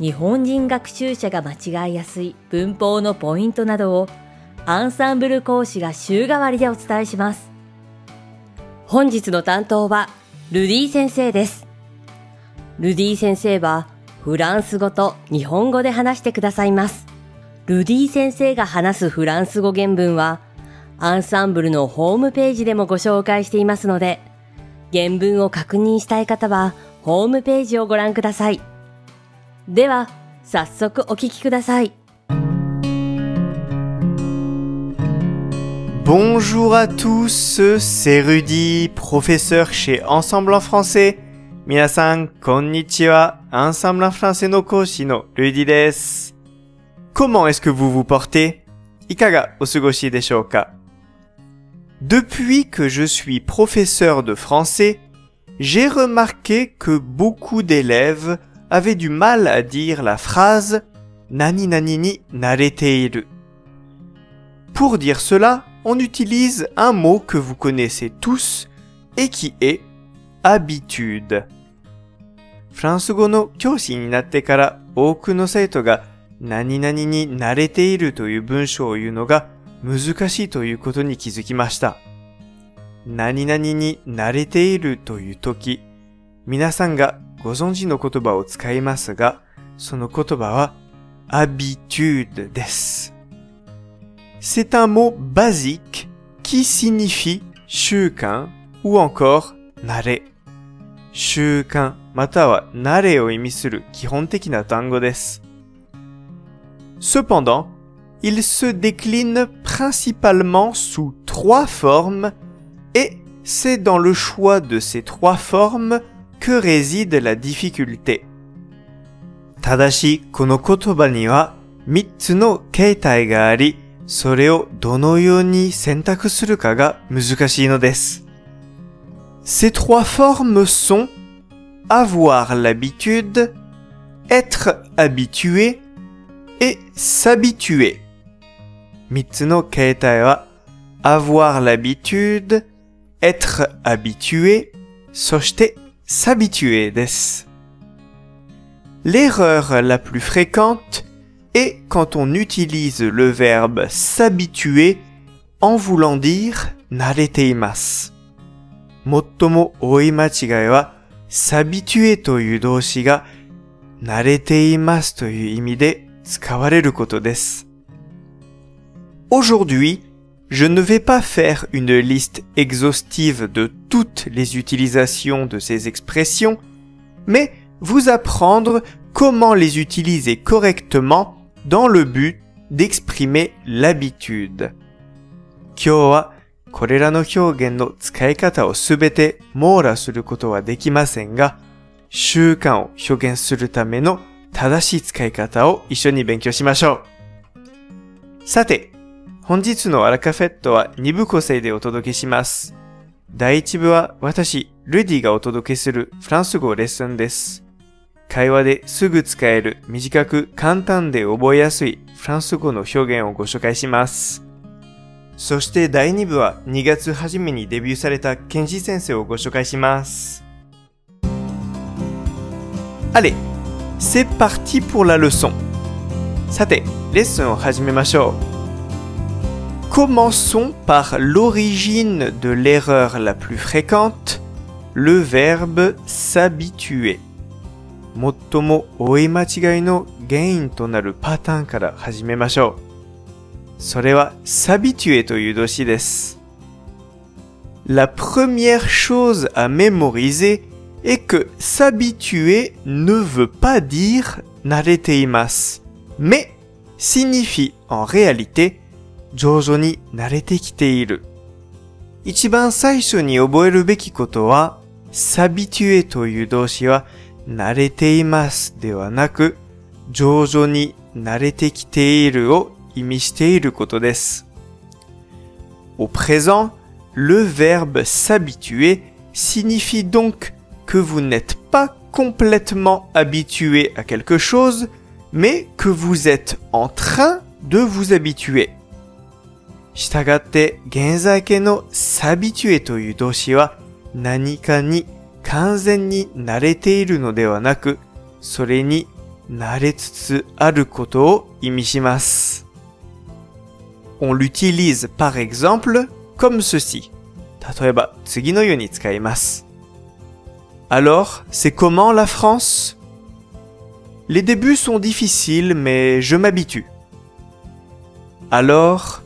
日本人学習者が間違いやすい文法のポイントなどをアンサンブル講師が週替わりでお伝えします。本日の担当はルディ先生です。ルディ先生はフランス語と日本語で話してくださいます。ルディ先生が話すフランス語原文はアンサンブルのホームページでもご紹介していますので原文を確認したい方はホームページをご覧ください。では、早速お聞きください。Bonjour à tous, c'est Rudy, professeur chez Ensemble en français. 皆さん、こんにちは。Ensemble en français no koshi no Rudy です。Comment est-ce que vous vous portez? いかがお過ごしでしょうか Depuis que je suis professeur de français, j'ai remarqué que beaucoup d'élèves avait du mal à dire la phrase nani nani ni nareteiru. Pour dire cela, on utilise un mot que vous connaissez tous et qui est habitude. フランス語の教師になってから多くの生徒が何々に慣れているという文章を言うのが難しいということに気づきました。何々に慣れているという時、皆さんが ご存知の言葉を使いますが、その言葉は habitude です。C'est un mot basique qui signifie 習慣 ou encore 慣れ。習慣または慣れを意味する基本的な単語です。Cependant, il se décline principalement sous trois formes et c'est dans le choix de ces trois formes que réside la difficulté ただし、この言葉には3つの形態があり、それをどのように選択するかが難しいのです。Ces trois formes sont avoir l'habitude, être habitué et s'habituer. 3つの形態は avoir l'habitude, être habitué, そして s'habituer des. L'erreur la plus fréquente est quand on utilise le verbe s'habituer en voulant dire nareteimasu. Mottomo oi machigai wa s'habituer toyu doushi ga nareteimasu toyu imi de tsukawareru koto desu. Aujourd'hui, je ne vais pas faire une liste exhaustive de toutes les utilisations de ces expressions, mais vous apprendre comment les utiliser correctement dans le but d'exprimer l'habitude. 今日はこれらの表現の使い方をすべて網羅することはできませんが、習慣を表現するための正しい使い方を一緒に勉強しましょう。さて、 本日のアラカフェットは2部構成でお届けします。第1部は私、ルディがお届けするフランス語レッスンです。会話ですぐ使える短く簡単で覚えやすいフランス語の表現をご紹介します。そして第2部は2月初めにデビューされたケンジ先生をご紹介します。Allez, c'est parti pour la leçon. さて、レッスンを始めましょう。Commençons par l'origine de l'erreur la plus fréquente, le verbe s'habituer. 最も多い間違いの原因となるパターンから始めましょう。それは s'habituer という動詞です。La première chose à mémoriser est que s'habituer ne veut pas dire 慣れています mais signifie en réalité 上手に慣れてきている。一番最初に覚えるべきことは、サビテュエという動詞は慣れていますではなく、 上々に慣れてきているを意味していることです。Au présent, le verbe s'habituer signifie donc que vous n'êtes pas complètement habitué à quelque chose, mais que vous êtes en train de vous habituer. したがって、現在形の s'habituer という動詞は何かに完全に慣れているのではなく、それに慣れつつあることを意味します。On l'utilise par exemple comme ceci. 例えば次のように使います。Alors, c'est comment la France Les débuts sont difficiles, mais je m'habitue. Alors,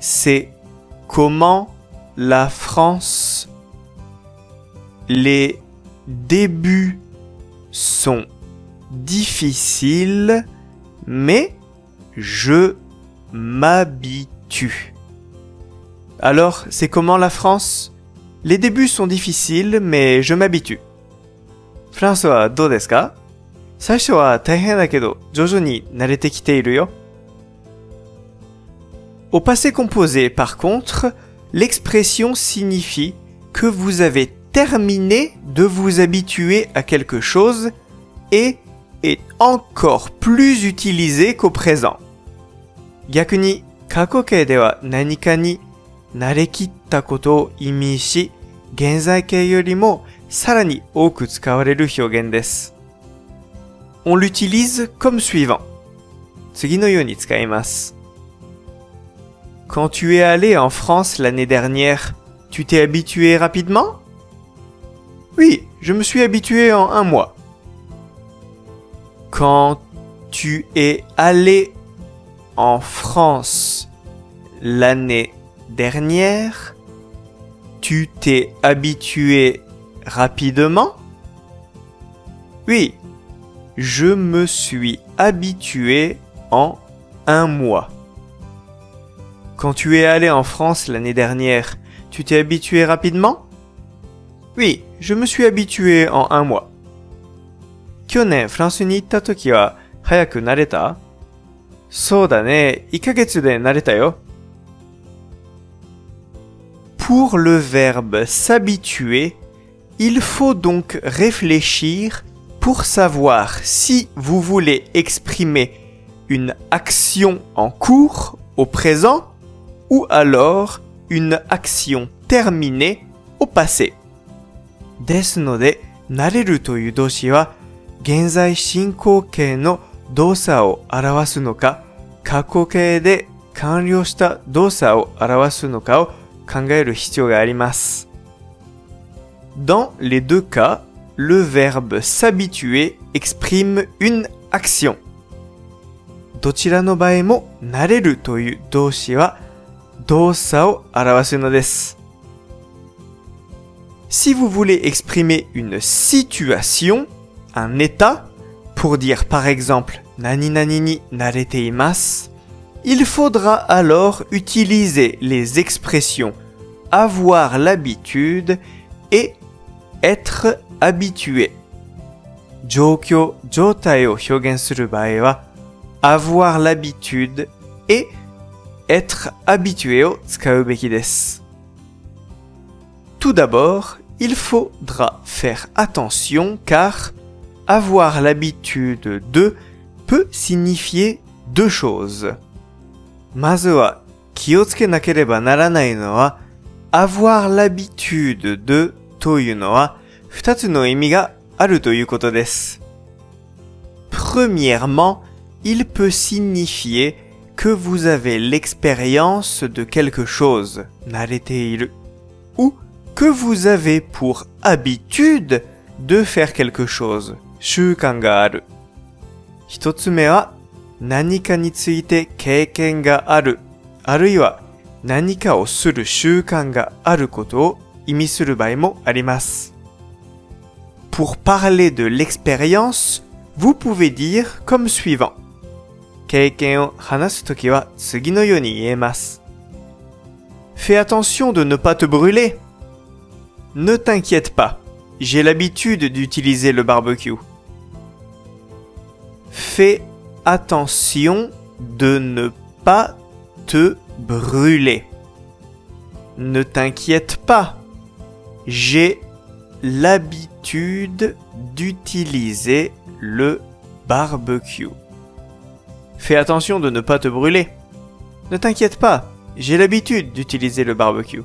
c'est comment la France Les débuts sont difficiles, mais je m'habitue. Alors, c'est comment la France Les débuts sont difficiles, mais je m'habitue. フランスはどうですか最初は大変だけど、徐々に慣れてきているよ。 Au passé composé, par contre, l'expression signifie que vous avez terminé de vous habituer à quelque chose et est encore plus utilisé qu'au présent. 逆に過去形では何かに慣れきったことを意味し、現在形よりもさらに多く使われる表現です。On l'utilise comme suivant. 次のように使います。 Quand tu es allé en France l'année dernière, tu t'es habitué rapidement? Oui, je me suis habitué en un mois. Quand tu es allé en France l'année dernière, tu t'es habitué rapidement? Oui, je me suis habitué en un mois. Quand tu es allé en France l'année dernière, tu t'es habitué rapidement Oui, je me suis habitué en un mois. 去年フランスに行った時は早く慣れたそうだね。1ヶ月で慣れたよ。Pour le verbe s'habituer, il faut donc réfléchir pour savoir si vous voulez exprimer une action en cours au présent ou alors une action terminée au passé. ですので、慣れるという動詞は現在進行形の動作を表すのか、過去形で完了した動作を表すのかを考える必要があります。Dans les deux cas, le verbe s'habituer exprime une action. どちらの場合も慣れるという動詞は動作を表すのです。Si vous voulez exprimer une situation, un état, pour dire par exemple nani nani ni narete imasu, il faudra alors utiliser les expressions avoir l'habitude et être habitué. 状況、状態を表現する場合は avoir l'habitude et être habitué au tsukau-beki desu. Tout d'abord, il faudra faire attention car avoir l'habitude de peut signifier deux choses. Mazua kiyotsuke nakereba naranai no wa avoir l'habitude de toyu no. Premièrement, il peut signifier que vous avez l'expérience de quelque chose, narete ou que vous avez pour habitude de faire quelque chose, shukan ga aru. Hitotsume wa nanika ni keiken ga aru, nanika o suru ga aru koto o imi suru mo arimasu. Pour parler de l'expérience, vous pouvez dire comme suivant 経験を話すときは次のように言えます。Fais attention de ne pas te brûler. Ne t'inquiète pas, j'ai l'habitude d'utiliser le barbecue. Fais attention de ne pas te brûler. Ne t'inquiète pas. J'ai l'habitude d'utiliser le barbecue. Fais attention de ne pas te brûler. Ne t'inquiète pas, j'ai l'habitude d'utiliser le barbecue.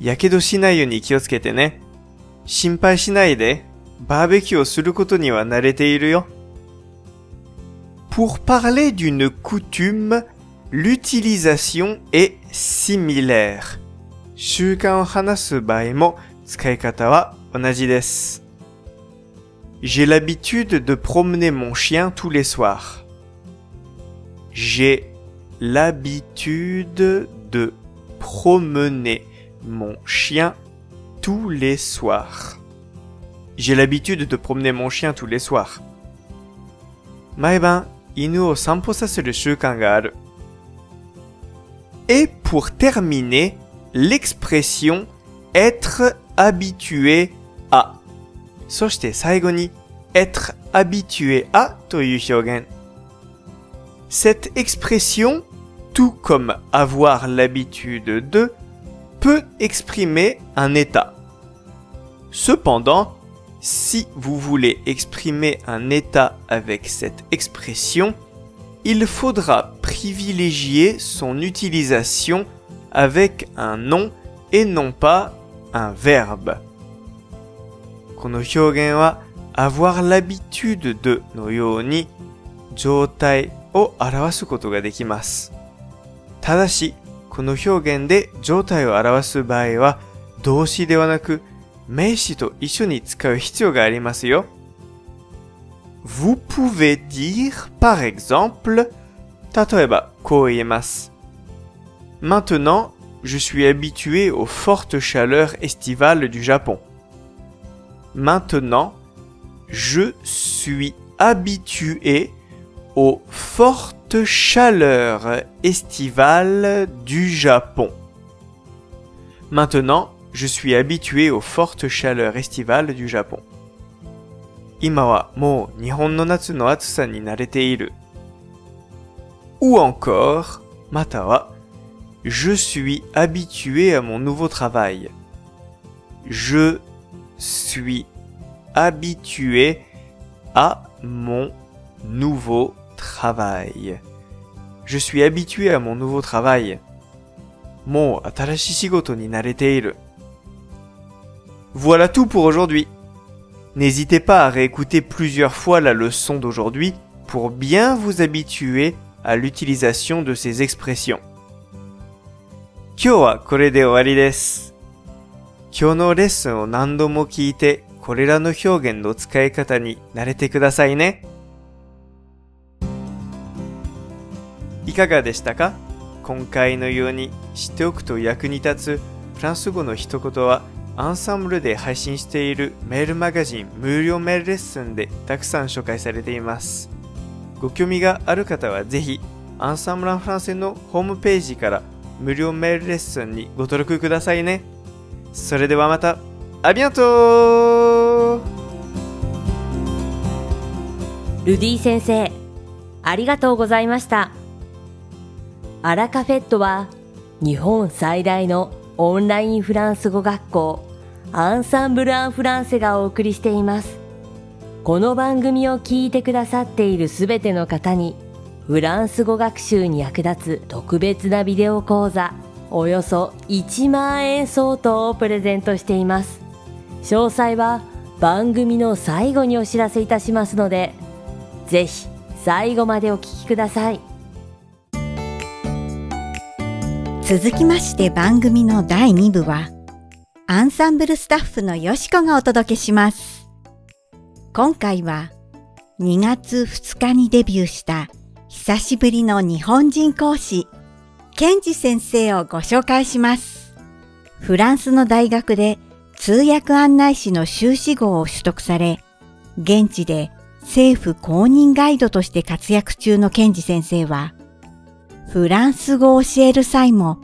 Yakedo shinai yo ni kiyotsukete ne. Shinpai shinai de, barbecue o suru koto ni wa narete iru yo. Pour parler d'une coutume, l'utilisation est similaire. 習慣を話す場合も使い方は同じです。 J'ai l'habitude de promener mon chien tous les soirs. J'ai l'habitude de promener mon chien tous les soirs. J'ai l'habitude de promener mon chien tous les soirs. 毎晩犬を散歩させる習慣がある。Et pour terminer, l'expression être habitué à. そして最後に être habitué à という表現。Cette expression, tout comme avoir l'habitude de, peut exprimer un état. Cependant, si vous voulez exprimer un état avec cette expression, il faudra privilégier son utilisation avec un nom et non pas un verbe. この表現は avoir l'habitude de のように状態を表すことができます。ただし、この表現で状態を表す場合は動詞ではなく名詞と一緒に使う必要がありますよ。Vous pouvez dire par exemple 例えばこう言えます。Maintenant, je suis habitué aux fortes chaleurs estivales du Japon. maintenant, je suis habitué aux fortes chaleurs estivales du Japon. Maintenant, je suis habitué aux fortes chaleurs estivales du Japon. Ou encore, matawa, je suis habitué à mon nouveau travail. Je suis habitué à mon nouveau travail. Je suis habitué à mon nouveau travail. もう新しい仕事に慣れている。Voilà tout pour aujourd'hui. N'hésitez pas à réécouter plusieurs fois la leçon d'aujourd'hui pour bien vous habituer à l'utilisation de ces expressions. 今日はこれで終わりです。 今日のレッスンを何度も聞いて、これらの表現の使い方に慣れてくださいね。いかがでしたか？今回のように知っておくと役に立つフランス語の一言はアンサンブルで配信しているメールマガジン無料メールレッスンでたくさん紹介されています。ご興味がある方はぜひアンサンブランフランセのホームページから無料メールレッスンにご登録くださいね。それではまた、ありがとうルディ先生、ありがとうございました。アラカフェットは日本最大のオンラインフランス語学校アンサンブル・アン・フランセがお送りしています。この番組を聞いてくださっているすべての方にフランス語学習に役立つ特別なビデオ講座およそ1万円相当をプレゼントしています。詳細は番組の最後にお知らせいたしますのでぜひ最後までお聞きください。続きまして番組の第2部は、アンサンブルスタッフのよしこがお届けします。今回は、2月2日にデビューした久しぶりの日本人講師、ケンジ先生をご紹介します。フランスの大学で通訳案内士の修士号を取得され、現地で政府公認ガイドとして活躍中のケンジ先生は、フランス語を教える際も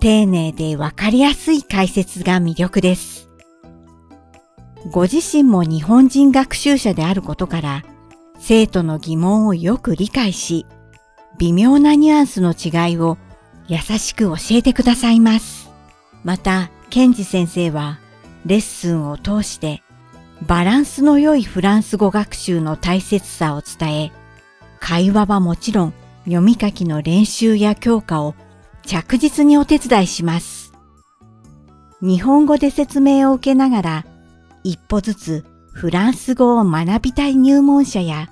丁寧でわかりやすい解説が魅力です。ご自身も日本人学習者であることから、生徒の疑問をよく理解し、微妙なニュアンスの違いを優しく教えてくださいます。また、ケンジ先生はレッスンを通してバランスの良いフランス語学習の大切さを伝え、会話はもちろん読み書きの練習や強化を着実にお手伝いします。日本語で説明を受けながら一歩ずつフランス語を学びたい入門者や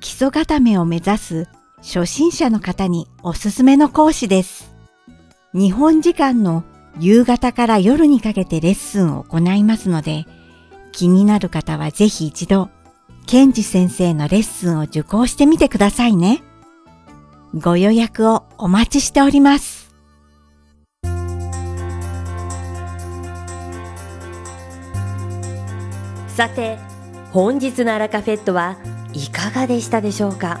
基礎固めを目指す初心者の方におすすめの講師です。日本時間の夕方から夜にかけてレッスンを行いますので、気になる方はぜひ一度、ケンジ先生のレッスンを受講してみてくださいね。ご予約をお待ちしております。さて、本日のアラカフェットはいかがでしたでしょうか？